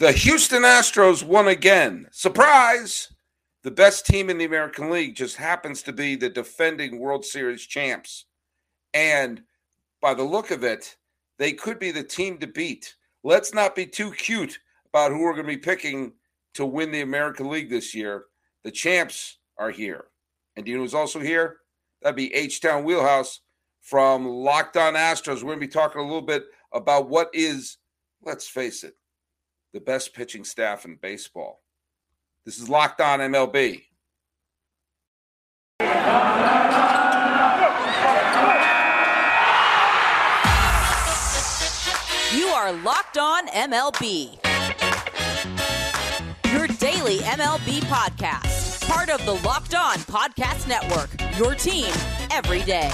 The Houston Astros won again. Surprise! The best team in the American League just happens to be the defending World Series champs. And by the look of it, they could be the team to beat. Let's not be too cute about who we're going to be picking to win the American League this year. The champs are here. And know who's also here? That'd be H Town Wheelhouse from Locked On Astros. We're going to be talking a little bit about what is, let's face it, the best pitching staff in baseball. This is Locked On MLB. You are Locked On MLB. Your daily MLB podcast. Part of the Locked On Podcast Network. Your team every day.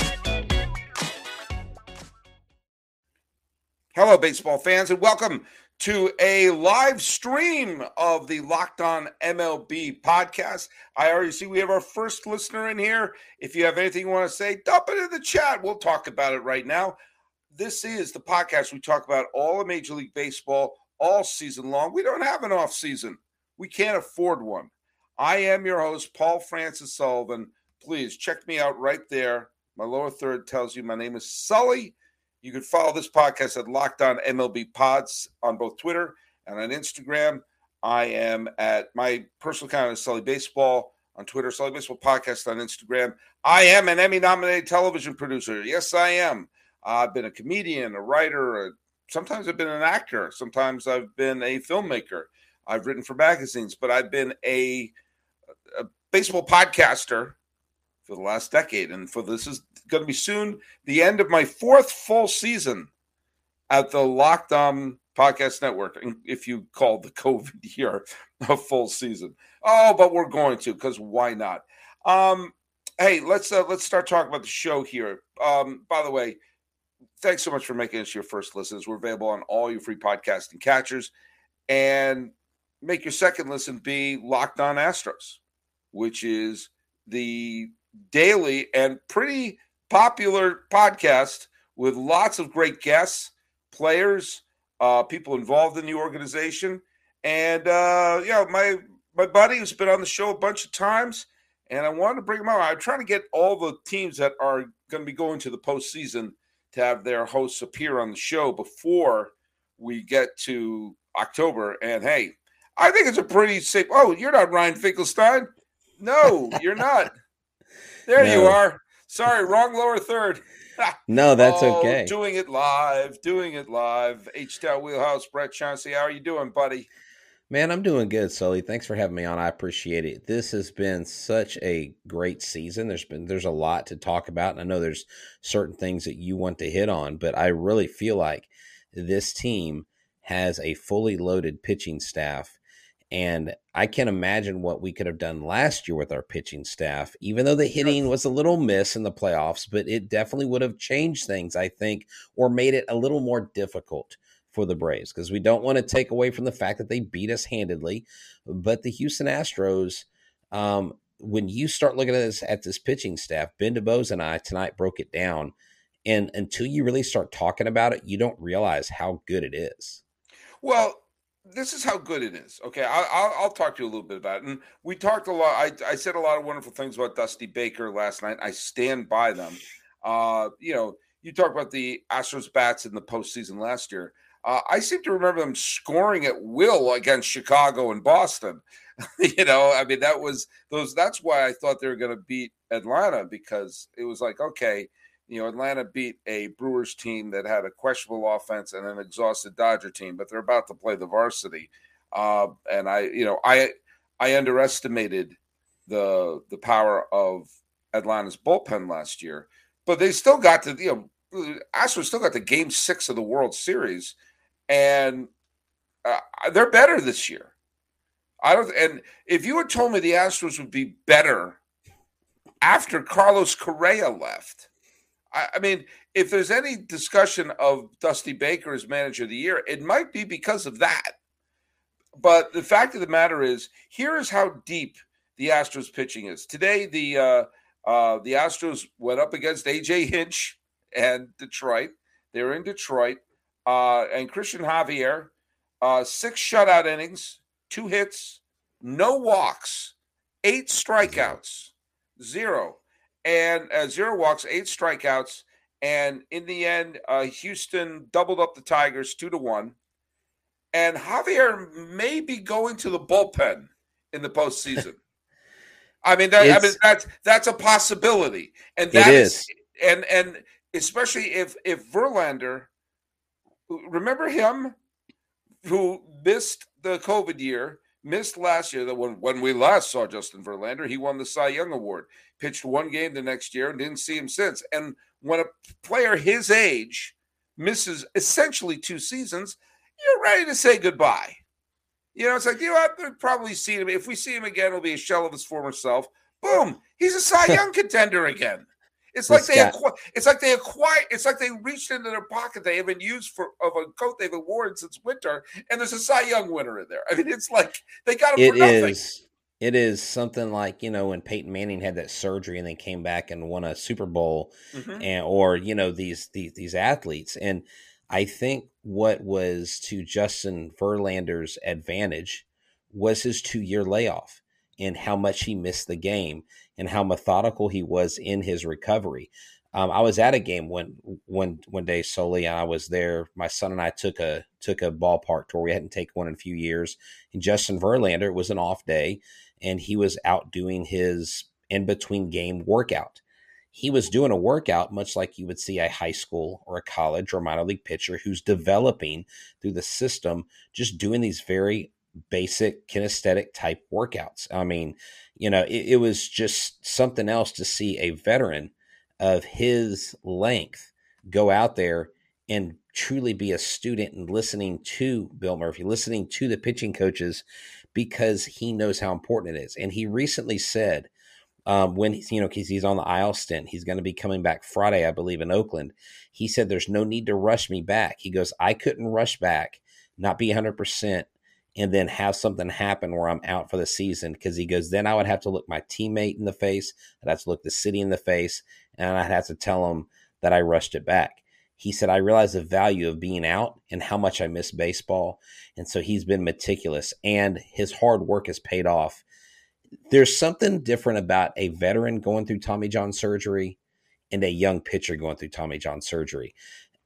Hello, baseball fans, and welcome to a live stream of the Locked On MLB podcast. I already see we have our first listener in here. If you have anything you want to say, dump it in the chat. We'll talk about it right now. This is the podcast we talk about all of Major League Baseball all season long. We don't have an off season. We can't afford one. I am your host, Paul Francis Sullivan. Please check me out right there. My lower third tells you my name is Sully. You can follow this podcast at Locked On MLB Pods on both Twitter and on Instagram. I am at my personal account is Sully Baseball on Twitter, Sully Baseball Podcast on Instagram. I am an Emmy nominated television producer. Yes, I am. I've been a comedian, a writer, a, sometimes I've been an actor, sometimes I've been a filmmaker. I've written for magazines, but I've been a, a baseball podcaster for the last decade. And for this is going to be soon the end of my fourth full season at the Locked On Podcast Network, if you call the COVID year a full season. Oh, but we're going to because why not? Um, hey, let's uh, let's start talking about the show here. Um, by the way, thanks so much for making us your first listens. We're available on all your free podcasting catchers, and make your second listen be Locked On Astros, which is the daily and pretty popular podcast with lots of great guests, players, uh, people involved in the organization, and uh, my my buddy who's been on the show a bunch of times, and I wanted to bring him out. I'm trying to get all the teams that are going to be going to the postseason to have their hosts appear on the show before we get to October. And hey, I think it's a pretty safe. Oh, you're not Ryan Finkelstein. No, you're not. There no. you are. Sorry, wrong lower third. no, that's oh, okay. Doing it live, doing it live. H Town Wheelhouse, Brett Chauncey. How are you doing, buddy? Man, I'm doing good, Sully. Thanks for having me on. I appreciate it. This has been such a great season. There's been there's a lot to talk about, and I know there's certain things that you want to hit on, but I really feel like this team has a fully loaded pitching staff and I can't imagine what we could have done last year with our pitching staff, even though the hitting was a little miss in the playoffs, but it definitely would have changed things, I think, or made it a little more difficult for the Braves because we don't want to take away from the fact that they beat us handedly. But the Houston Astros, um, when you start looking at this at this pitching staff, Ben DuBose and I tonight broke it down. And until you really start talking about it, you don't realize how good it is. Well, this is how good it is. Okay, I'll, I'll, talk to you a little bit about it. And we talked a lot. I, I said a lot of wonderful things about Dusty Baker last night. I stand by them. Uh, you know, you talk about the Astros bats in the postseason last year. Uh, I seem to remember them scoring at will against Chicago and Boston. you know, I mean, that was those. That's why I thought they were going to beat Atlanta because it was like, okay, you know, Atlanta beat a Brewers team that had a questionable offense and an exhausted Dodger team, but they're about to play the varsity. Uh, and I, you know, I I underestimated the the power of Atlanta's bullpen last year, but they still got to you know, Astros still got the Game Six of the World Series, and uh, they're better this year. I don't. And if you had told me the Astros would be better after Carlos Correa left I, mean, if there's any discussion of Dusty Baker as manager of the year, it might be because of that. But the fact of the matter is, here is how deep the Astros pitching is. Today, the uh, uh, the Astros went up against AJ Hinch and Detroit. They're in Detroit, uh, and Cristian Javier uh, six shutout innings, two hits, no walks, eight strikeouts, zero, and uh, zero walks, eight strikeouts. And in the end, uh, Houston doubled up the Tigers two to one. And Javier may be going to the bullpen in the postseason. I mean, that, I mean that's that's a possibility, and that is. is and and especially if if Verlander, remember him, who missed the COVID year, missed last year. That when when we last saw Justin Verlander, he won the Cy Young Award. Pitched one game the next year and didn't see him since. And when a player his age misses essentially two seasons, you're ready to say goodbye. You know, it's like you know, I've probably seen him. If we see him again, it'll be a shell of his former self. Boom, he's a Cy Young contender again. It's like they acqu- it's like they acquired it's like they reached into their pocket they haven't used for of a coat they've worn since winter, and there's a Cy Young winner in there. I mean, it's like they got him it for nothing. Is, it is something like you know when Peyton Manning had that surgery and then came back and won a Super Bowl, mm-hmm. and or you know these these these athletes, and I think what was to Justin Verlander's advantage was his two year layoff and how much he missed the game and how methodical he was in his recovery. Um, I was at a game one one one day Sully. And I was there. My son and I took a took a ballpark tour. We hadn't taken one in a few years. And Justin Verlander it was an off day, and he was out doing his in between game workout. He was doing a workout much like you would see a high school or a college or minor league pitcher who's developing through the system, just doing these very basic kinesthetic type workouts. I mean, you know, it, it, was just something else to see a veteran of his length go out there and truly be a student and listening to Bill Murphy, listening to the pitching coaches because he knows how important it is. And he recently said, um, when he's, you know, because he's on the IL stint, he's going to be coming back Friday, I believe, in Oakland. He said, There's no need to rush me back. He goes, I couldn't rush back, not be 100%, and then have something happen where I'm out for the season because he goes, then I would have to look my teammate in the face, I'd have to look the city in the face, and I'd have to tell him that I rushed it back. He said, I realize the value of being out and how much I miss baseball. And so he's been meticulous and his hard work has paid off. There's something different about a veteran going through Tommy John surgery and a young pitcher going through Tommy John surgery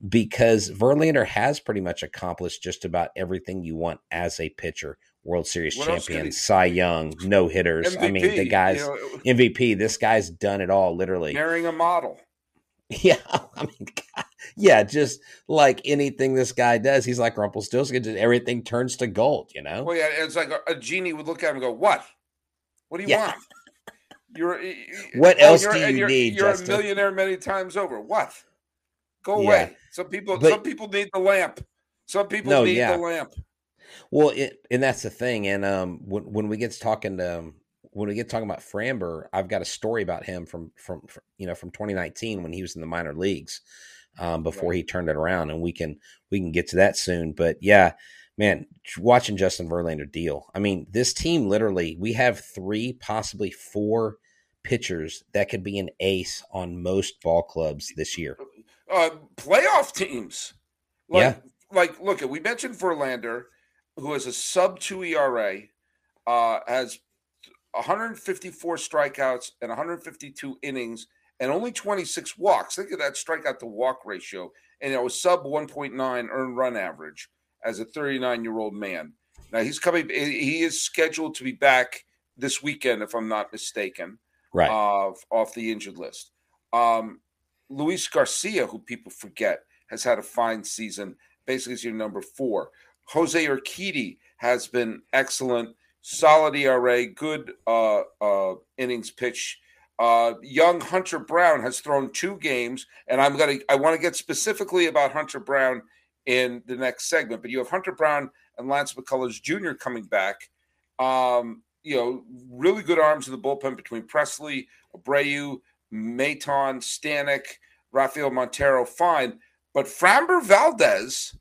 because Verlander has pretty much accomplished just about everything you want as a pitcher. World Series what champion, Cy Young, no hitters. I mean, the guy's you know, MVP. This guy's done it all, literally. Marrying a model. Yeah, I mean, God, yeah, just like anything this guy does, he's like Rumpelstiltskin. Just everything turns to gold, you know. Well, yeah, it's like a, a genie would look at him and go, "What? What do you yeah. want? You're what else do you you're, need? You're Justin? a millionaire many times over. What? Go yeah. away. Some people, but, some people need the lamp. Some people no, need yeah. the lamp. Well, it, and that's the thing. And um, when when we get to talking to um, when we get talking about Framber, I've got a story about him from, from, from you know from 2019 when he was in the minor leagues um, before right. he turned it around, and we can we can get to that soon. But yeah, man, watching Justin Verlander deal. I mean, this team literally we have three, possibly four pitchers that could be an ace on most ball clubs this year uh, playoff teams. Like, yeah. Like, look, we mentioned Verlander, who has a sub two ERA, uh, has 154 strikeouts and 152 innings and only 26 walks. Think of that strikeout to walk ratio. And it was sub 1.9 earned run average as a 39 year old man. Now he's coming, he is scheduled to be back this weekend, if I'm not mistaken, right? Uh, off the injured list. Um, Luis Garcia, who people forget, has had a fine season. Basically, is your number four. Jose Urquidy has been excellent, solid ERA, good uh, uh, innings pitch. Uh, young Hunter Brown has thrown two games, and I'm gonna I want to get specifically about Hunter Brown in the next segment. But you have Hunter Brown and Lance McCullers Jr. coming back. Um, you know, really good arms in the bullpen between Pressly, Abreu, Maton, Stanek, Rafael Montero, fine. But Framber Valdez,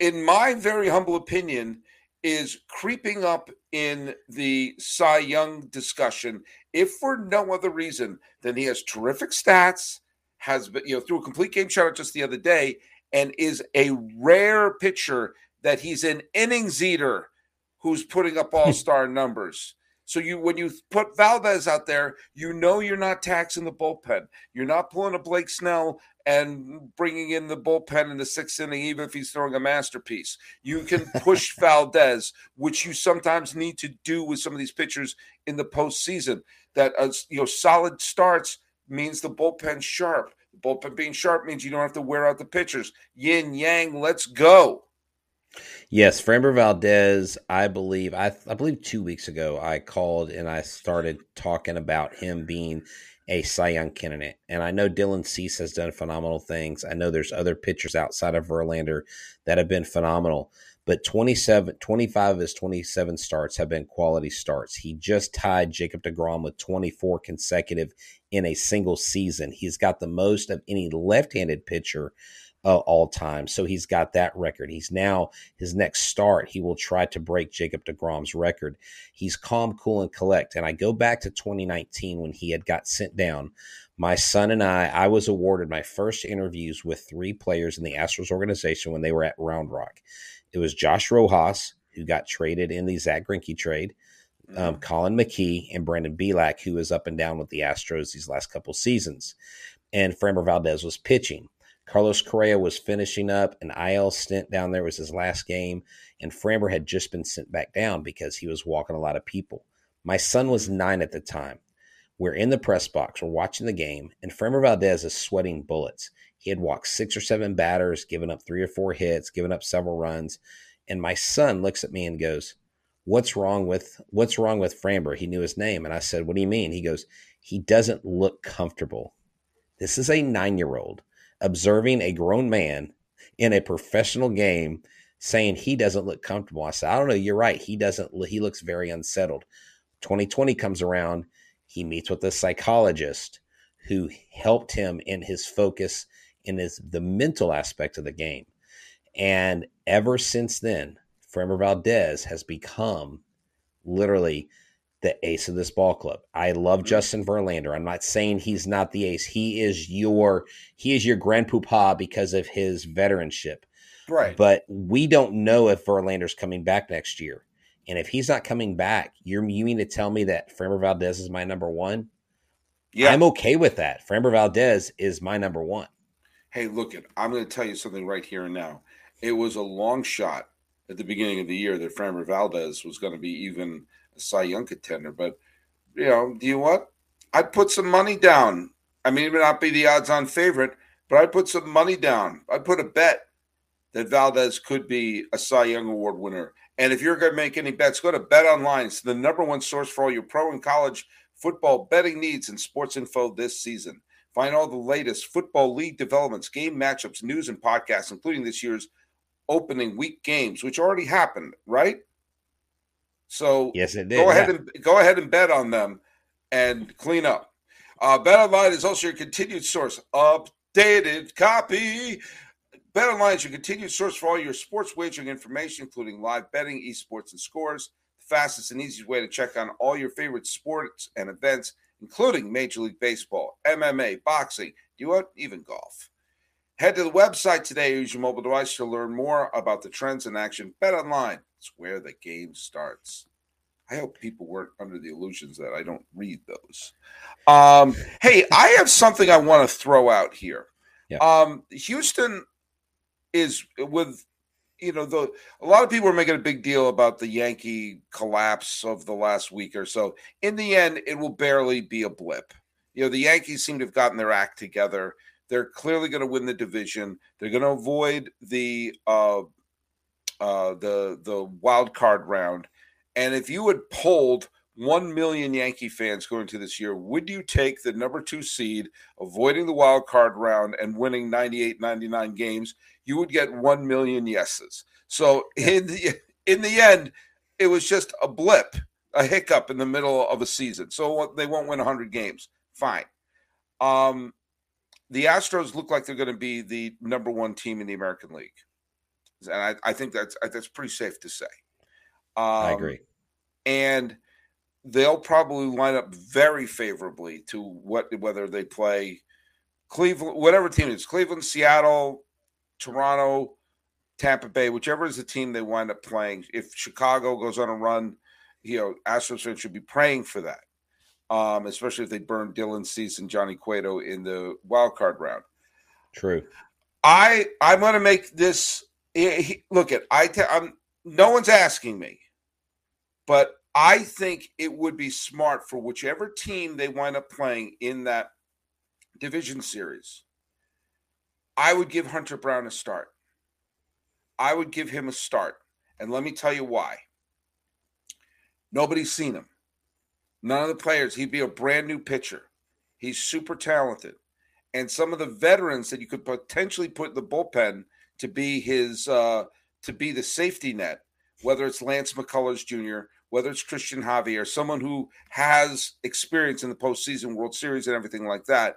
in my very humble opinion, is creeping up in the Cy Young discussion, if for no other reason than he has terrific stats, has been, you know, threw a complete game shutout just the other day, and is a rare pitcher that he's an innings eater who's putting up all star numbers. So you when you put Valdez out there, you know you're not taxing the bullpen. You're not pulling a Blake Snell and bringing in the bullpen in the sixth inning, even if he's throwing a masterpiece. You can push Valdez, which you sometimes need to do with some of these pitchers in the postseason. That uh, you know, solid starts means the bullpen sharp. The bullpen being sharp means you don't have to wear out the pitchers. Yin yang, let's go. Yes, Framber Valdez. I believe I, I believe two weeks ago I called and I started talking about him being a Cy Young candidate. And I know Dylan Cease has done phenomenal things. I know there's other pitchers outside of Verlander that have been phenomenal. But 27, 25 of his 27 starts have been quality starts. He just tied Jacob DeGrom with 24 consecutive in a single season. He's got the most of any left handed pitcher uh, all time. So he's got that record. He's now his next start. He will try to break Jacob DeGrom's record. He's calm, cool, and collect. And I go back to 2019 when he had got sent down. My son and I, I was awarded my first interviews with three players in the Astros organization when they were at Round Rock. It was Josh Rojas, who got traded in the Zack Greinke trade. Um, mm-hmm. McKee and Brandon Bielak, who was up and down with the Astros these last couple seasons. And Framber Valdez was pitching. Carlos Correa was finishing up. An IL stint down there was his last game, and Framber had just been sent back down because he was walking a lot of people. My son was nine at the time. We're in the press box, we're watching the game, and Framber Valdez is sweating bullets. He had walked six or seven batters, given up three or four hits, given up several runs. And my son looks at me and goes, What's wrong with what's wrong with Framber? He knew his name. And I said, What do you mean? He goes, He doesn't look comfortable. This is a nine year old observing a grown man in a professional game saying he doesn't look comfortable. I said, I don't know. You're right. He doesn't, he looks very unsettled. 2020 comes around. He meets with a psychologist who helped him in his focus in his the mental aspect of the game. And ever since then, Framber Valdez has become literally the ace of this ball club. I love mm-hmm. Justin Verlander. I'm not saying he's not the ace. He is your he is your grandpapa because of his veteranship. Right. But we don't know if Verlander's coming back next year. And if he's not coming back, you're you mean to tell me that Framber Valdez is my number one? Yeah. I'm okay with that. Framber Valdez is my number one. Hey, look it. I'm going to tell you something right here and now. It was a long shot at the beginning of the year that Framber Valdez was going to be even a Cy Young contender. But you know, do you what? I'd put some money down. I mean, it may not be the odds-on favorite, but I'd put some money down. I'd put a bet that Valdez could be a Cy Young Award winner. And if you're going to make any bets, go to Bet Online. It's the number one source for all your pro and college football betting needs and sports info this season. Find all the latest football league developments, game matchups, news, and podcasts, including this year's opening week games, which already happened, right? So yes, it did. Go ahead yeah. and go ahead and bet on them and clean up. Uh, Bet Online is also your continued source. Updated copy. Bet Online is your continued source for all your sports wagering information, including live betting, esports, and scores. The fastest and easiest way to check on all your favorite sports and events, including Major League Baseball, MMA, boxing, you what, even golf. Head to the website today. Use your mobile device to learn more about the trends in action. Bet online. It's where the game starts. I hope people weren't under the illusions that I don't read those. Um, hey, I have something I want to throw out here. Yeah. Um, Houston is with you know the a lot of people are making a big deal about the Yankee collapse of the last week or so. In the end, it will barely be a blip. You know, the Yankees seem to have gotten their act together. They're clearly going to win the division. They're going to avoid the uh, uh, the the wild card round. And if you had polled one million Yankee fans going to this year, would you take the number two seed, avoiding the wild card round and winning 98, 99 games? You would get one million yeses. So in the in the end, it was just a blip, a hiccup in the middle of a season. So they won't win 100 games. Fine. Um, the Astros look like they're going to be the number one team in the American League, and I, I think that's that's pretty safe to say. Um, I agree, and they'll probably line up very favorably to what whether they play Cleveland, whatever team it's Cleveland, Seattle, Toronto, Tampa Bay, whichever is the team they wind up playing. If Chicago goes on a run, you know, Astros fans should be praying for that, um, especially if they burn Dylan Cease and Johnny Cueto in the wild card round. True. I I'm going to make this. He, look at I. T- I'm no one's asking me, but I think it would be smart for whichever team they wind up playing in that division series. I would give Hunter Brown a start. I would give him a start. And let me tell you why. Nobody's seen him. None of the players. He'd be a brand new pitcher. He's super talented. And some of the veterans that you could potentially put in the bullpen to be his uh, to be the safety net, whether it's Lance McCullers Jr., whether it's Cristian Javier, someone who has experience in the postseason, World Series, and everything like that,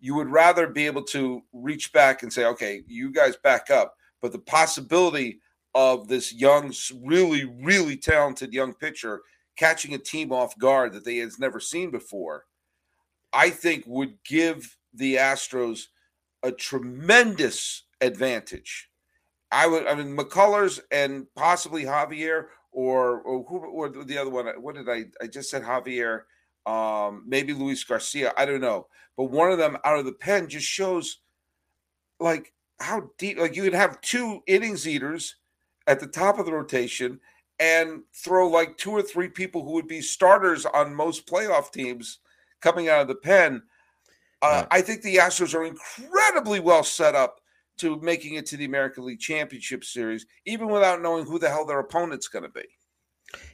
you would rather be able to reach back and say, okay, you guys back up. But the possibility of this young, really, really talented young pitcher catching a team off guard that they has never seen before, I think would give the Astros a tremendous advantage. I would, I mean, McCullers and possibly Javier, or or who, or the other one. What did I? I just said Javier. Um, maybe Luis Garcia. I don't know, but one of them out of the pen just shows, like how deep. Like you could have two innings eaters at the top of the rotation and throw like two or three people who would be starters on most playoff teams coming out of the pen. Uh, I think the Astros are incredibly well set up to making it to the American League Championship Series, even without knowing who the hell their opponent's going to be.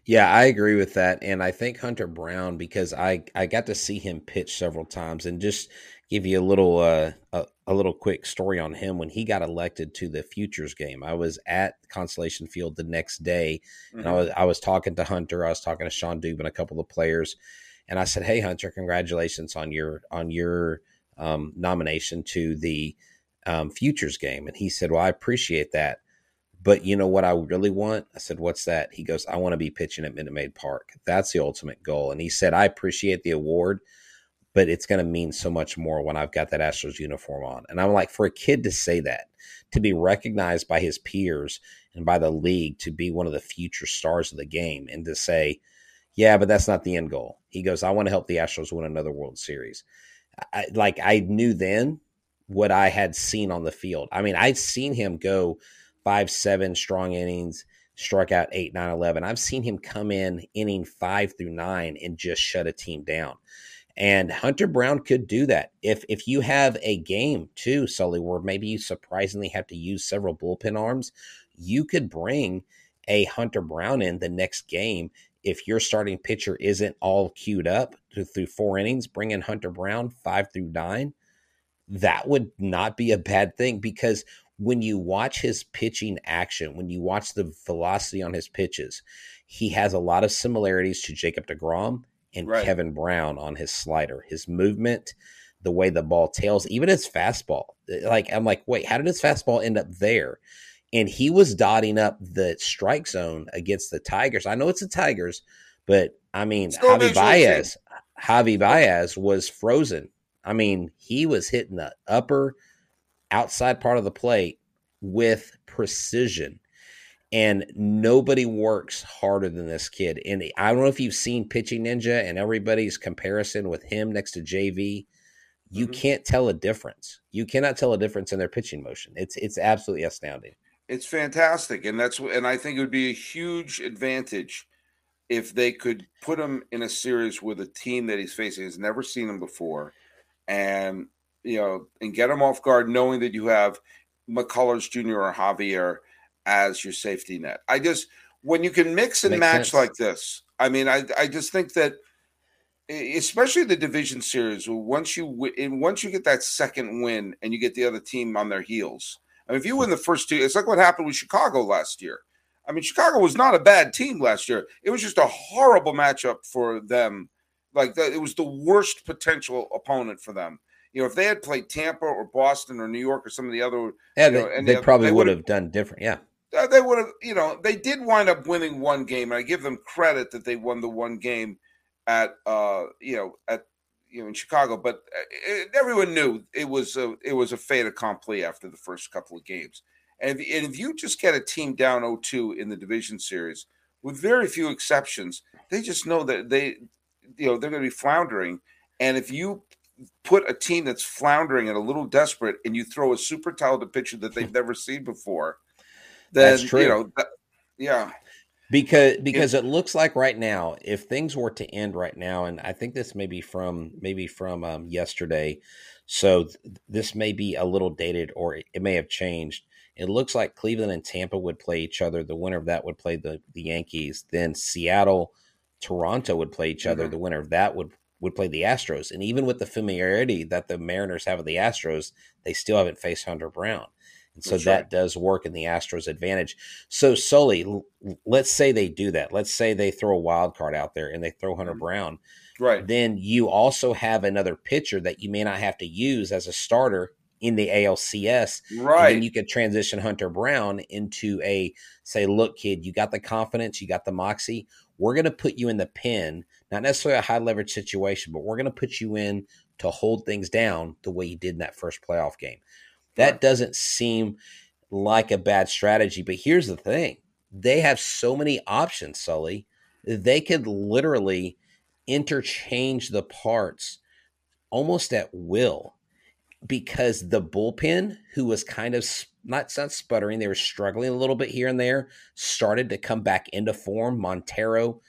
Yeah, I agree with that, and I think Hunter Brown because I I got to see him pitch several times, and just give you a little uh, a, a little quick story on him when he got elected to the futures game. I was at Constellation Field the next day, mm-hmm. and I was I was talking to Hunter, I was talking to Shawn Dubin, a couple of players, and I said, "Hey Hunter, congratulations on your on your um, nomination to the um, futures game." And he said, "Well, I appreciate that." But you know what I really want? I said, What's that? He goes, I want to be pitching at Minute Maid Park. That's the ultimate goal. And he said, I appreciate the award, but it's going to mean so much more when I've got that Astros uniform on. And I'm like, for a kid to say that, to be recognized by his peers and by the league to be one of the future stars of the game and to say, yeah, but that's not the end goal. He goes, I want to help the Astros win another World Series. I, like I knew then what I had seen on the field. I mean, I'd seen him go five, seven strong innings, struck out eight, nine, 11. I've seen him come in inning five through nine and just shut a team down. And Hunter Brown could do that. If if you have a game too, Sully, where maybe you surprisingly have to use several bullpen arms, you could bring a Hunter Brown in the next game. If your starting pitcher isn't all queued up to, through four innings, bring in Hunter Brown five through nine. That would not be a bad thing because when you watch his pitching action, when you watch the velocity on his pitches, he has a lot of similarities to Jacob DeGrom and right. Kevin Brown on his slider. His movement, the way the ball tails, even his fastball. Like I'm like, wait, how did his fastball end up there? And he was dotting up the strike zone against the Tigers. I know it's the Tigers, but I mean, Javi Baez, Javi Baez was frozen. I mean, he was hitting the upper outside part of the plate with precision. And nobody works harder than this kid. And I don't know if you've seen Pitching Ninja and everybody's comparison with him next to JV. You mm-hmm. can't tell a difference. You cannot tell a difference in their pitching motion. It's it's absolutely astounding. It's fantastic, and that's and I think it would be a huge advantage if they could put him in a series with a team that he's facing has never seen him before, and you know, and get them off guard, knowing that you have McCullers Jr. or Javier as your safety net. I just when you can mix and Makes match sense. like this, I mean, I I just think that especially the division series once you once you get that second win and you get the other team on their heels I mean, if you win the first two it's like what happened with chicago last year i mean chicago was not a bad team last year it was just a horrible matchup for them like the, it was the worst potential opponent for them you know, if they had played Tampa or Boston or New York or some of the other, yeah, they, know, they other, probably they would have done different. Yeah, uh, they would have. You know, they did wind up winning one game, and I give them credit that they won the one game at, uh, you know, at you know in Chicago. But uh, it, everyone knew it was a it was a fait accompli after the first couple of games, And if, and if you just get a team down 0-2 in the division series, with very few exceptions, they just know that they, you know, they're going to be floundering. And if you put a team that's floundering and a little desperate, and you throw a super talented pitcher that they've never seen before, then That's true. you know, that, yeah, because because it looks like right now if things were to end right now and i think this may be from maybe from um, yesterday so th- this may be a little dated or it, it may have changed it looks like cleveland and tampa would play each other the winner of that would play the, the yankees then seattle toronto would play each other Mhm. the winner of that would would play the astros and even with the familiarity that the mariners have with the astros they still haven't faced hunter brown and so That's that right. does work in the Astros' advantage. So, Sully, let's say they do that. Let's say they throw a wild card out there and they throw Hunter Mhm. Brown. right. Then you also have another pitcher that you may not have to use as a starter in the ALCS. And Right. then you could transition Hunter Brown into a say, look, kid, you got the confidence, you got the moxie. We're going to put you in the pen, not necessarily a high leverage situation, but we're going to put you in to hold things down the way you did in that first playoff game. That Right. doesn't seem like a bad strategy. But here's the thing they have so many options, Sully. They could literally interchange the parts almost at will because the bullpen, who was kind of not, not sputtering, they were struggling a little bit here and there, started to come back into form. Montero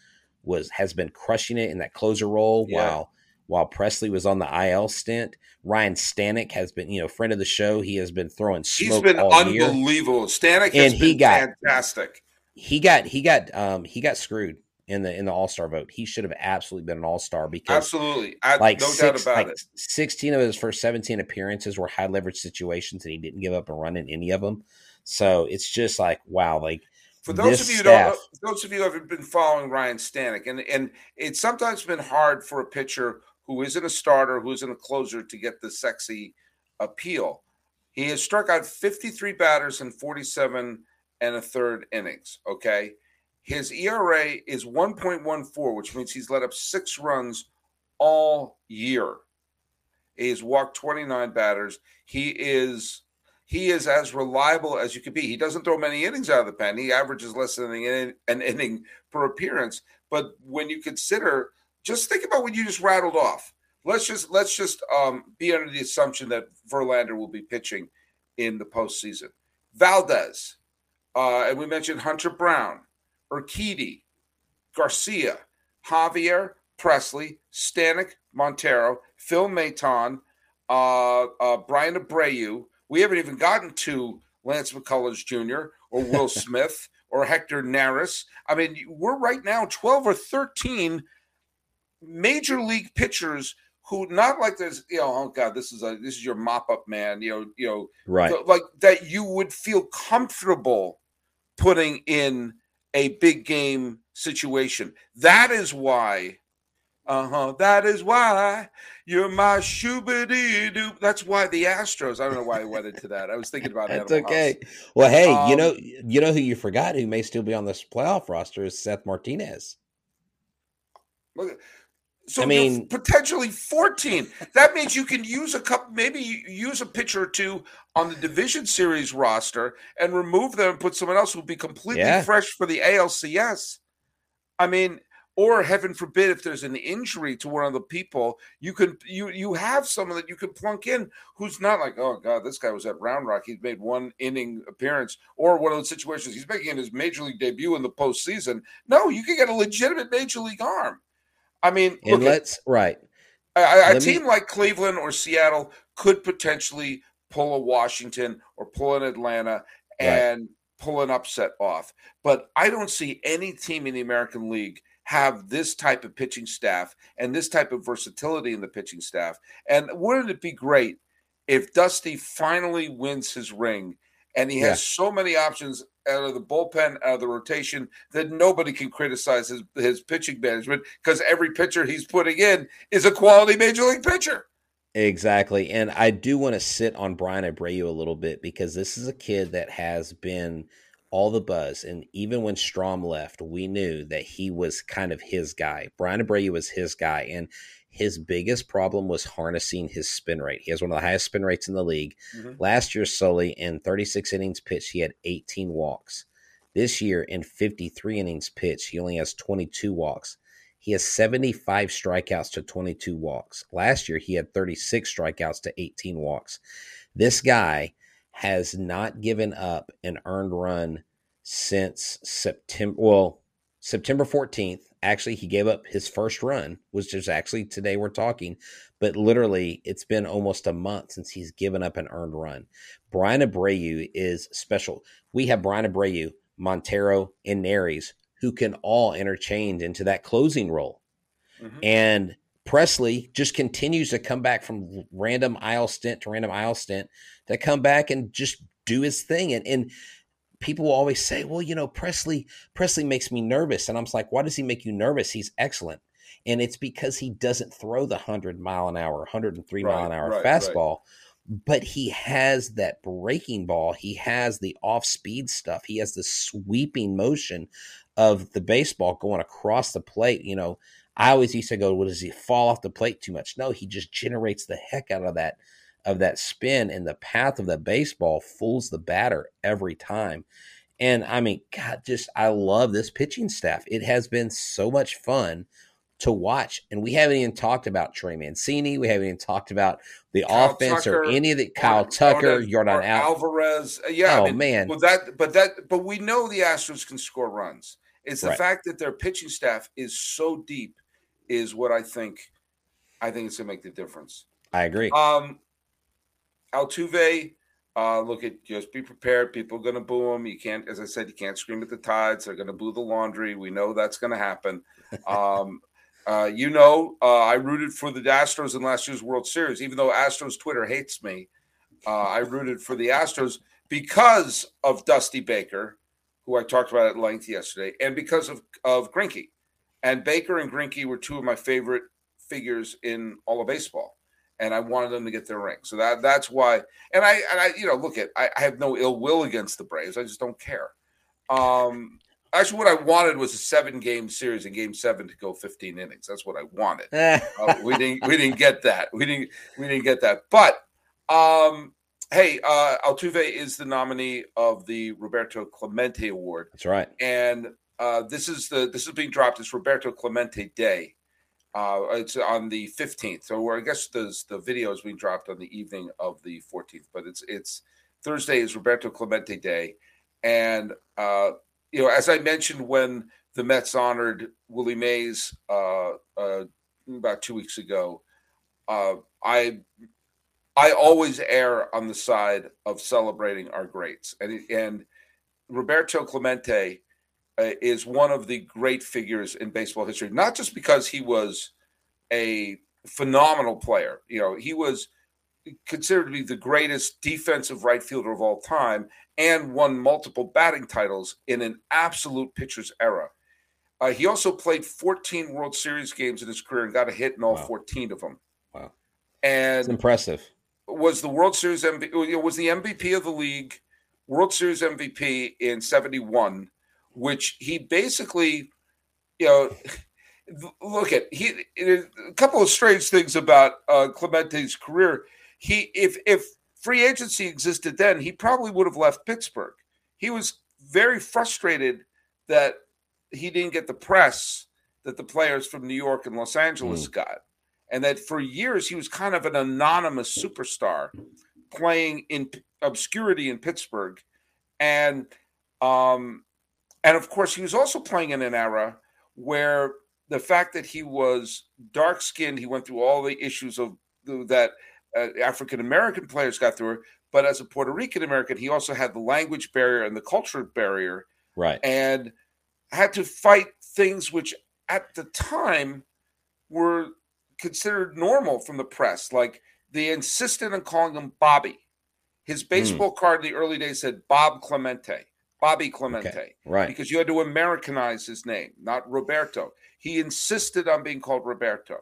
was has been crushing it in that closer role Yeah. while while Pressly was on the IL stint. Ryne Stanek has been, you know, friend of the show. He has been throwing He's been all year. unbelievable. Stanek has And he got- fantastic. He got he got um he got screwed in the in the All Star vote. He should have absolutely been an All Star because Absolutely. I, like no six, doubt about like it. 16 of his first 17 appearances were high leverage situations and he didn't give up a run in any of them. So it's just like, wow, like For those of you who staff- don't, those of you who haven't been following Ryne Stanek, and and it's sometimes been hard for a pitcher who isn't a starter, who isn't a closer, to get the sexy appeal. He has struck out 53 batters in 47 and a third innings. Okay, his ERA is 1.14, which means he's let up six runs all year. He's walked 29 batters. He is he is as reliable as you could be. He doesn't throw many innings out of the pen. He averages less than an, an inning per appearance. But when you consider, just think about what you just rattled off. Let's just let's just um, be under the assumption that Verlander will be pitching in the postseason. Valdez, uh, and we mentioned Hunter Brown, Urquidy, Garcia, Javier, Pressly, Stanek, Montero, Phil Maton, uh, uh, Bryan Abreu. We haven't even gotten to Lance McCullers Jr. or Will Smith or Hector Neris. I mean, we're right now 12 or 13 major league pitchers who not like this, you know, oh God, this is a this is your mop-up man, you know, you know, right. like that you would feel comfortable putting in a big game situation. That is why, uh huh. That is why you're my shoobity doo. That's why the Astros. I don't know why I went into that. I was thinking about That's Animal okay. House. Well, hey, you Um, know, you know who you forgot who may still be on this playoff roster is Seth Martinez. Look, so I mean, potentially 14. That means you can use a couple, maybe use a pitcher or two on the division series roster and remove them and put someone else who'll be completely Yeah. fresh for the ALCS. I mean, or heaven forbid, if there's an injury to one of the people, you can you you have someone that you can plunk in who's not like, oh god, this guy was at Round Rock, he's made one inning appearance, or one of those situations he's making his major league debut in the postseason. No, you can get a legitimate major league arm. I mean, And look, let's right. a, a let me- team like Cleveland or Seattle could potentially pull a Washington or pull an Atlanta Right. and pull an upset off. But I don't see any team in the American League have this type of pitching staff and this type of versatility in the pitching staff. And wouldn't it be great if Dusty finally wins his ring and he has Yeah. so many options out of the bullpen, out of the rotation, that nobody can criticize his, his pitching management because every pitcher he's putting in is a quality major league pitcher. Exactly. And I do want to sit on Bryan Abreu a little bit because this is a kid that has been all the buzz, and even when Strom left, we knew that he was kind of his guy. Bryan Abreu was his guy, and his biggest problem was harnessing his spin rate. He has one of the highest spin rates in the league. Mm-hmm. Last year, Sully, in 36 innings pitched, he had 18 walks. This year, in 53 innings pitched, he only has 22 walks. He has 75 strikeouts to 22 walks. Last year, he had 36 strikeouts to 18 walks. This guy has not given up an earned run since September. Well, September 14th. Actually, he gave up his first run, which is actually today we're talking, but literally it's been almost a month since he's given up an earned run. Bryan Abreu is special. We have Bryan Abreu, Montero, and Neris who can all interchange into that closing role. Mm-hmm. And Pressly just continues to come back from random IL stint to random IL stint to come back and just do his thing. And, and people will always say, well, you know, Presley, Pressly makes me nervous. And I'm like, why does he make you nervous? He's excellent. And it's because he doesn't throw the 100 mile an hour, 103 right, mile an hour right, fastball. Right. But he has that breaking ball. He has the off speed stuff. He has the sweeping motion of the baseball going across the plate. You know, I always used to go, well, does he fall off the plate too much? No, he just generates the heck out of that of that spin and the path of the baseball fools the batter every time. And I mean, God, just I love this pitching staff. It has been so much fun to watch. And we haven't even talked about Trey Mancini. We haven't even talked about the Kyle offense Tucker, or any of the Kyle Tucker, Yordan Al- Alvarez. Uh, yeah, oh I mean, man. Well, that but that but we know the Astros can score runs. It's the right. fact that their pitching staff is so deep is what I think. I think it's gonna make the difference. I agree. Um, Altuve, uh, look at just be prepared. People are gonna boo him. You can't, as I said, you can't scream at the tides. They're gonna boo the laundry. We know that's gonna happen. Um, uh, you know, uh, I rooted for the Astros in last year's World Series, even though Astros Twitter hates me. Uh, I rooted for the Astros because of Dusty Baker who I talked about at length yesterday, and because of of Greinke. And Baker and Greinke were two of my favorite figures in all of baseball, and I wanted them to get their ring. So that that's why. And I and I you know look at I, I have no ill will against the Braves. I just don't care. Um, actually, what I wanted was a seven game series in Game Seven to go 15 innings. That's what I wanted. uh, we didn't we didn't get that. We didn't we didn't get that. But um, Hey, uh, Altuve is the nominee of the Roberto Clemente Award. That's right. And uh, this is the this is being dropped. It's Roberto Clemente Day. Uh, it's on the fifteenth. So I guess the the video is being dropped on the evening of the fourteenth. But it's it's Thursday is Roberto Clemente Day, and uh, you know as I mentioned when the Mets honored Willie Mays uh, uh, about two weeks ago, uh, I I always err on the side of celebrating our greats, and and Roberto Clemente is one of the great figures in baseball history. Not just because he was a phenomenal player, you know, he was considered to be the greatest defensive right fielder of all time, and won multiple batting titles in an absolute pitcher's era. Uh, he also played 14 World Series games in his career and got a hit in all wow. 14 of them. Wow, and impressive was the World Series MVP, was the MVP of the league, World Series MVP in 71, which he basically, you know, look at he a couple of strange things about uh, Clemente's career. He if if free agency existed then, he probably would have left Pittsburgh. He was very frustrated that he didn't get the press that the players from New York and Los Angeles mm. got and that for years he was kind of an anonymous superstar playing in obscurity in Pittsburgh, and um, and of course he was also playing in an era where the fact that he was dark skinned, he went through all the issues of that uh, African American players got through. But as a Puerto Rican American, he also had the language barrier and the culture barrier, right? And had to fight things which at the time were considered normal from the press. Like they insisted on calling him Bobby. His hmm. baseball mm. card in the early days said Bob Clemente, Bobby Clemente, okay. right? Because you had to Americanize his name, not Roberto. He insisted on being called Roberto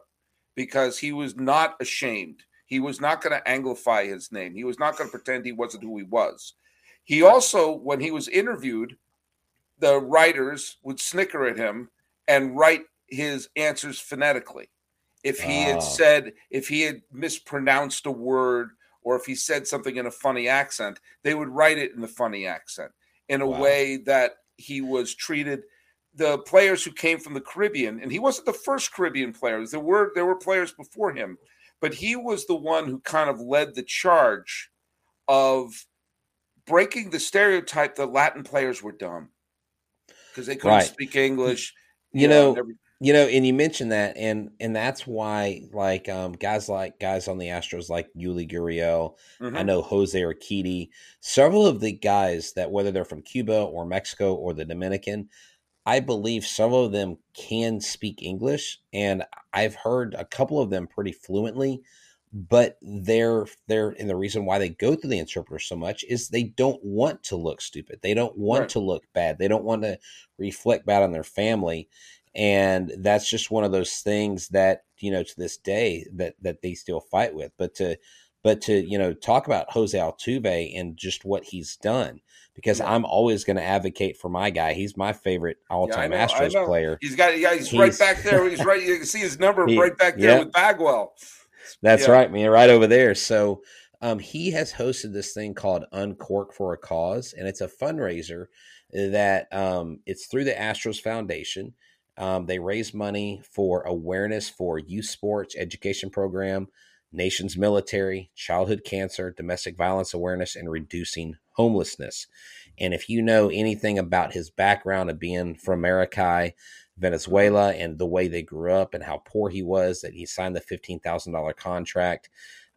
because he was not ashamed. He was not going to anglify his name. He was not going to pretend he wasn't who he was. He also, when he was interviewed, the writers would snicker at him and write his answers phonetically. If he had Oh. said, if he had mispronounced a word, or if he said something in a funny accent, they would write it in the funny accent in a Wow. way that he was treated. The players who came from the Caribbean, and he wasn't the first Caribbean players. There were there were players before him, but he was the one who kind of led the charge of breaking the stereotype that Latin players were dumb because they couldn't Right. speak English. You know, and every- You know, and you mentioned that, and and that's why, like, um, guys like guys on the Astros, like Yuli Gurriel, I Mhm. know Jose Urquidy, several of the guys that whether they're from Cuba or Mexico or the Dominican, I believe some of them can speak English, and I've heard a couple of them pretty fluently. But they're they're and the reason why they go through the interpreter so much is they don't want to look stupid. They don't want Right. to look bad. They don't want to reflect bad on their family and that's just one of those things that you know to this day that that they still fight with but to but to you know talk about Jose Altuve and just what he's done because Yeah. I'm always going to advocate for my guy he's my favorite all-time know, Astros player He's got yeah, he's, right back there. He's right. You can see his number He- right back there yeah. with Bagwell. That's Yeah. right, man, right over there. So um, he has hosted this thing called Uncork for a Cause, and it's a fundraiser that um, it's through the Astros Foundation. Um, they raise money for awareness for youth sports education program, nation's military, childhood cancer, domestic violence awareness, and reducing homelessness. And if you know anything about his background of being from Maracay, Venezuela, and the way they grew up and how poor he was, that he signed the $15,000 contract.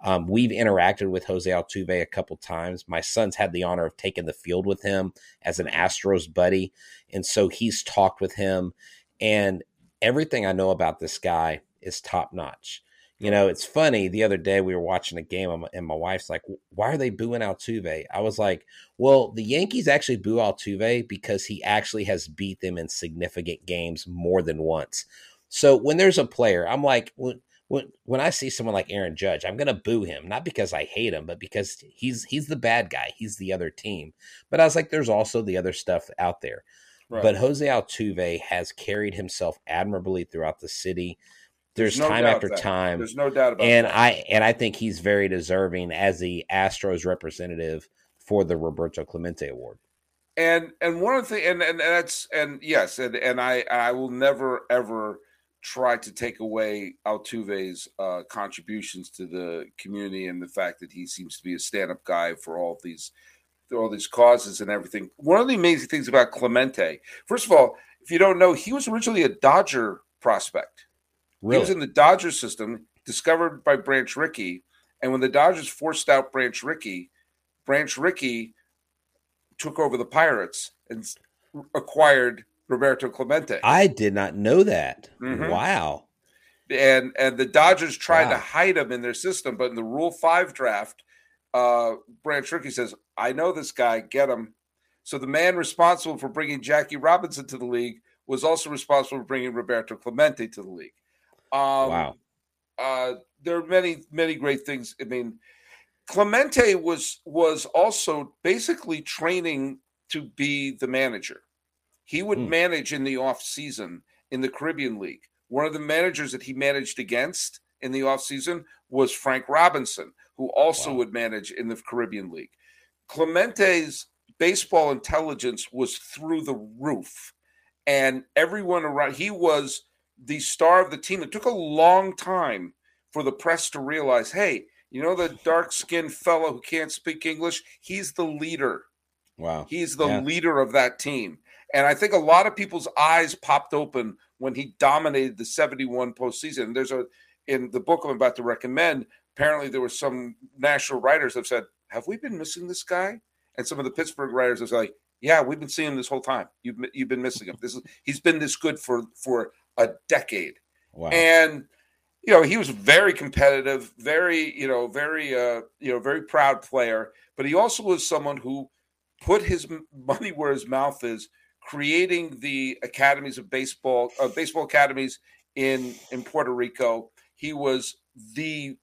Um, we've interacted with Jose Altuve a couple times. My son's had the honor of taking the field with him as an Astros buddy. And so he's talked with him. And everything I know about this guy is top notch. You hmm. know, it's funny. The other day we were watching a game, and my- wife's like, "Why are they booing Altuve?" I was like, "Well, the Yankees actually boo Altuve because he actually has beat them in significant games more than once." So when there's a player, I'm like, when when, when I see someone like Aaron Judge, I'm gonna boo him, not because I hate him, but because he's he's the bad guy. He's the other team. But I was like, there's also the other stuff out there. Right. But Jose Altuve has carried himself admirably throughout the city. There's, no time after time There's no doubt about and that. I and I think he's very deserving as the Astros representative for the Roberto Clemente Award. and and one of the thing, and, and that's and yes, and and I I will never ever try to take away Altuve's uh, contributions to the community and the fact that he seems to be a stand-up guy for all these all these causes and everything. One of the amazing things about Clemente, first of all, if you don't know, he was originally a Dodger prospect. He was in the Dodger system, discovered by Branch Rickey. And when the Dodgers forced out Branch Rickey, Branch Rickey took over the Pirates and acquired Roberto Clemente. I did not know that. Mhm. Wow. and and the Dodgers tried to hide him in their system, but in the Rule Five draft, uh, Branch Rickey says, "I know this guy, get him." So the man responsible for bringing Jackie Robinson to the league was also responsible for bringing Roberto Clemente to the league. Um, Wow. Uh, there are many many great things. I mean, Clemente was was also basically training to be the manager. He would Hmm. manage in the off season in the Caribbean League. One of the managers that he managed against in the off season was Frank Robinson, who also Wow. would manage in the Caribbean League. Clemente's baseball intelligence was through the roof, and everyone around he was the star of the team. It took a long time for the press to realize, hey, you know the dark-skinned fellow who can't speak English? He's the leader. Wow. He's the Yeah. leader of that team. And I think a lot of people's eyes popped open when he dominated the 71 postseason. There's a in the book I'm about to recommend, apparently there were some national writers that said, Have we been missing this guy? And some of the Pittsburgh writers have like, Yeah, we've been seeing him this whole time. You've you've been missing him. This is he's been this good for for a decade. Wow. And you know, he was very competitive, very, you know, very uh, you know, very proud player, but he also was someone who put his money where his mouth is, creating the academies of baseball, uh, baseball academies in in Puerto Rico. He was the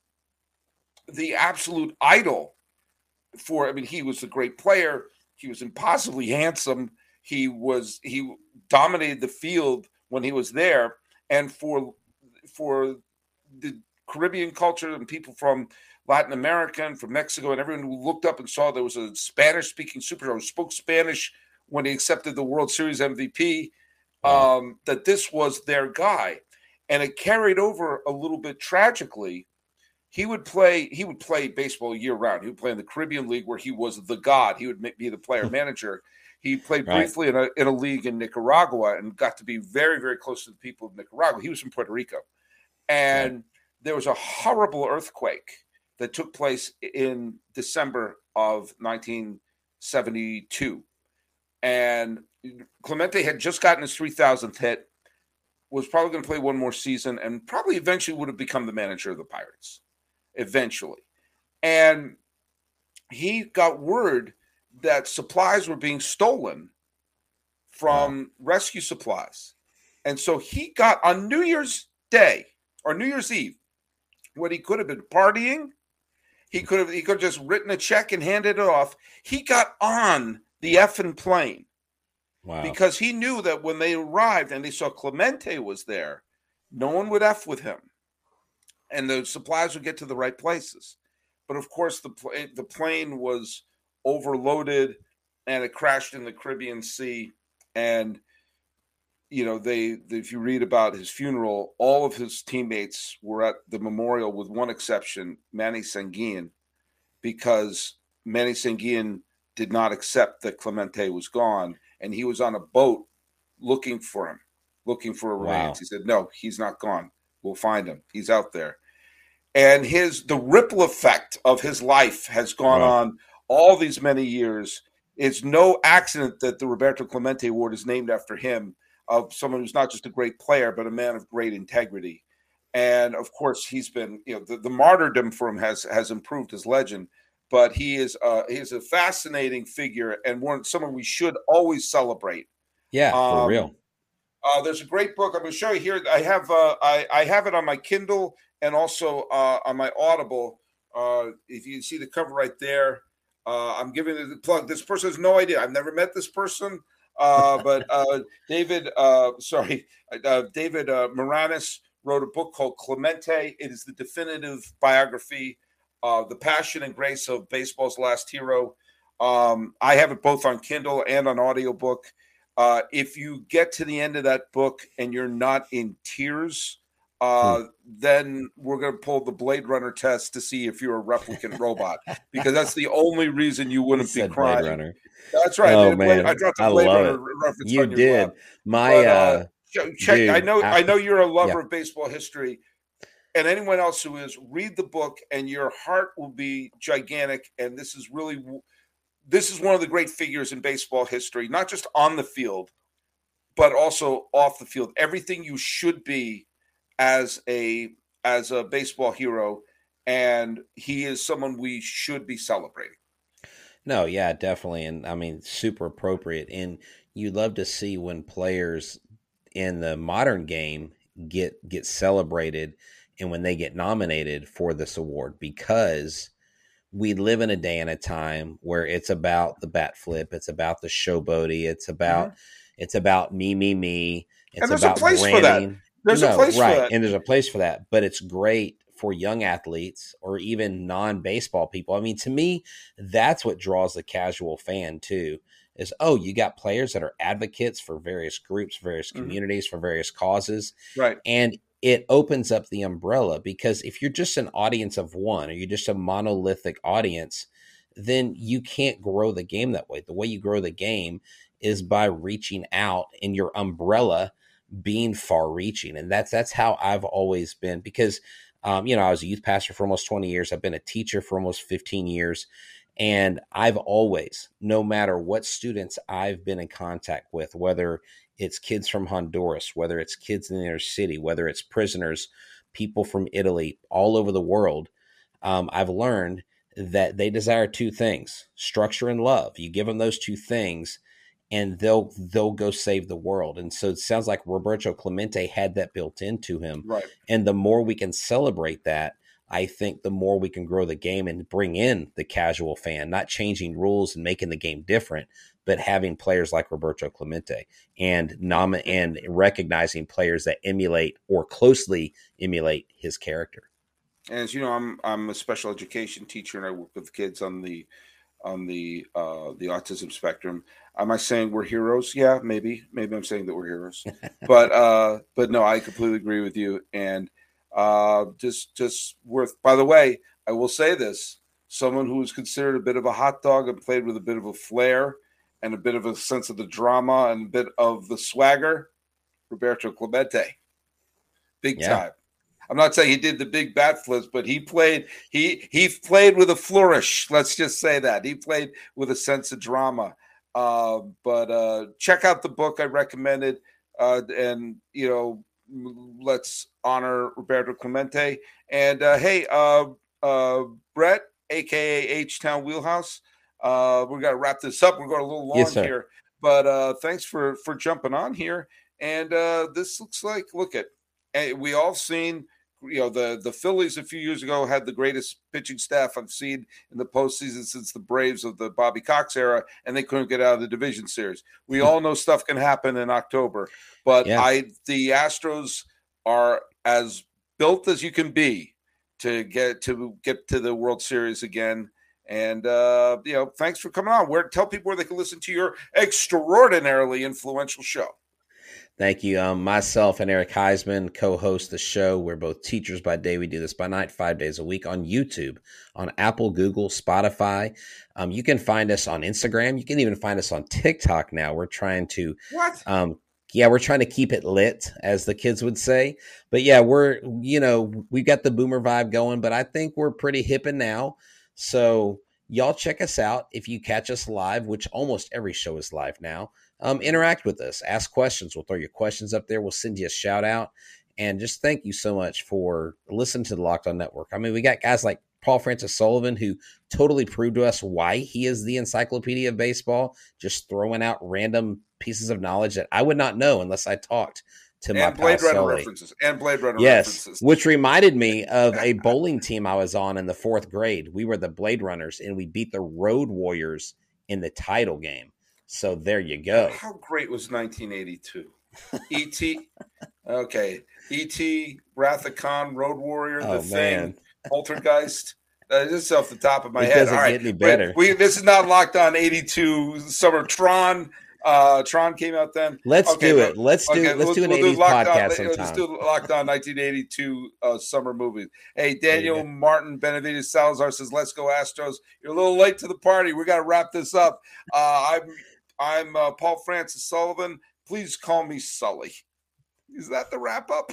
the absolute idol for. I mean, he was a great player. he was impossibly handsome. He was he dominated the field when he was there, and for for the Caribbean culture and people from Latin America and from Mexico and everyone who looked up and saw there was a Spanish speaking superstar who spoke Spanish when he accepted the World Series MVP, um, that this was their guy. And it carried over a little bit tragically. He would play. He would play baseball year round. He would play in the Caribbean League where he was the god. He would be the player hmm. manager. He played right. briefly in a in a league in Nicaragua and got to be very very close to the people of Nicaragua. He was from Puerto Rico, and right. there was a horrible earthquake that took place in December of 1972. And Clemente had just gotten his 3,000th hit, was probably going to play one more season, and probably eventually would have become the manager of the Pirates. Eventually. And he got word that supplies were being stolen from rescue supplies. And so he got on New Year's Day or New Year's Eve, when he could have been partying he could have he could have just written a check and handed it off. He got on the effing plane. Wow. Because he knew that when they arrived and they saw Clemente was there, no one would F with him. And the supplies would get to the right places. But of course, the, the plane was overloaded and it crashed in the Caribbean Sea. And you know, they, if you read about his funeral, all of his teammates were at the memorial with one exception, Manny Sanguillen, because Manny Sanguillen did not accept that Clemente was gone. And he was on a boat looking for him, looking for a. Wow. He said, No, he's not gone. We'll find him. He's out there. And his the ripple effect of his life has gone wow. on all these many years. It's no accident that the Roberto Clemente Award is named after him of someone who's not just a great player, but a man of great integrity. And of course, he's been, you know, the, the martyrdom for him has has improved his legend. But he is uh, he is a fascinating figure and one someone we should always celebrate. Yeah, um, for real. Uh, there's a great book I'm going to show you here. I have uh, I, I have it on my Kindle and also uh, on my Audible. Uh, if you see the cover right there, uh, I'm giving it the plug. This person has no idea. I've never met this person. Uh, but uh, David, uh, sorry, uh, David uh, Maraniss wrote a book called Clemente. It is the definitive biography of the passion and grace of baseball's last hero. Um, I have it both on Kindle and on audiobook. Uh, if you get to the end of that book and you're not in tears, uh, hmm. then we're going to pull the Blade Runner test to see if you're a replicant robot, because that's the only reason you wouldn't be crying. Blade Runner. That's right. Oh man, I dropped a Blade Runner reference. You did. My but, uh, uh, check. Dude, I know. I, I know you're a lover yeah. of baseball history, and anyone else who is, read the book, and your heart will be gigantic. And this is really, this is one of the great figures in baseball history, not just on the field, but also off the field. Everything you should be as a as a baseball hero, and he is someone we should be celebrating. No, yeah, definitely, and I mean, super appropriate. And you love to see when players in the modern game get get celebrated and when they get nominated for this award because we live in a day and a time where it's about the bat flip, it's about the showboaty, it's about mm-hmm. it's about me, me, me. It's and there's about a place branding. for that. There's no, a place right. for that. And there's a place for that. But it's great for young athletes or even non baseball people. I mean, to me, that's what draws the casual fan too. Is oh, you got players that are advocates for various groups, various mm-hmm. communities, mm-hmm. for various causes. Right. And it opens up the umbrella because if you're just an audience of one or you're just a monolithic audience, then you can't grow the game that way. The way you grow the game is by reaching out in your umbrella being far reaching and that's that's how I've always been because um, you know I was a youth pastor for almost 20 years. I've been a teacher for almost 15 years. And I've always no matter what students I've been in contact with whether it's kids from Honduras whether it's kids in the inner city whether it's prisoners people from Italy all over the world um, I've learned that they desire two things structure and love you give them those two things and they'll they'll go save the world. And so it sounds like Roberto Clemente had that built into him. Right. And the more we can celebrate that, I think the more we can grow the game and bring in the casual fan, not changing rules and making the game different, but having players like Roberto Clemente and nom- and recognizing players that emulate or closely emulate his character. And as you know, I'm I'm a special education teacher and I work with kids on the on the uh, the autism spectrum. Am I saying we're heroes? Yeah, maybe. Maybe I'm saying that we're heroes. but uh, but no, I completely agree with you. And uh, just just worth. By the way, I will say this: someone who was considered a bit of a hot dog and played with a bit of a flair and a bit of a sense of the drama and a bit of the swagger, Roberto Clemente, big yeah. time. I'm not saying he did the big bat flips, but he played he he played with a flourish. Let's just say that he played with a sense of drama. Uh, but uh, check out the book I recommended, uh, and you know, let's honor Roberto Clemente. And uh, hey, uh, uh, Brett, aka H Town Wheelhouse, we're gonna wrap this up. We're going a little long yes, here, but thanks for for jumping on here. And this looks like look at eh, we all seen you know the the Phillies a few years ago had the greatest pitching staff I've seen in the postseason since the Braves of the Bobby Cox era, and they couldn't get out of the division series. We all know stuff can happen in October, but yeah. I the Astros are as built as you can be to get to get to the World Series again. And uh, you know, thanks for coming on. Where tell people where they can listen to your extraordinarily influential show. Thank you. Um, myself and Eric Heisman co-host the show. We're both teachers by day. We do this by night, five days a week on YouTube, on Apple, Google, Spotify. Um, you can find us on Instagram. You can even find us on TikTok now. We're trying to what? Um, yeah, we're trying to keep it lit, as the kids would say. But yeah, we're you know we've got the boomer vibe going, but I think we're pretty hip and now. So y'all check us out if you catch us live, which almost every show is live now um, interact with us, ask questions. We'll throw your questions up there. We'll send you a shout out. And just thank you so much for listening to the Locked On Network. I mean, we got guys like Paul Francis Sullivan who totally proved to us why he is the encyclopedia of baseball, just throwing out random pieces of knowledge that I would not know unless I talked to and my Blade Runner Sully. references and Blade Runner yes, references. which reminded me of a bowling team I was on in the fourth grade. We were the Blade Runners, and we beat the Road Warriors in the title game. So there you go. How great was 1982? E.T. okay. E.T., Wrath of Khan, Road Warrior, The oh, Thing, man. Poltergeist. Uh, just off the top of my it head. All right. Get better. We, this is not locked on 82 summer Tron. Uh, Tron came out then. Let's okay, do it. Let's do okay, let's do an we'll 80s do podcast on, sometime. Let's do Locked On 1982 uh, summer movies. Hey, Daniel Martin Benavides Salazar says, "Let's go Astros." You're a little late to the party. We got to wrap this up. Uh, I'm I'm uh, Paul Francis Sullivan. Please call me Sully. Is that the wrap up?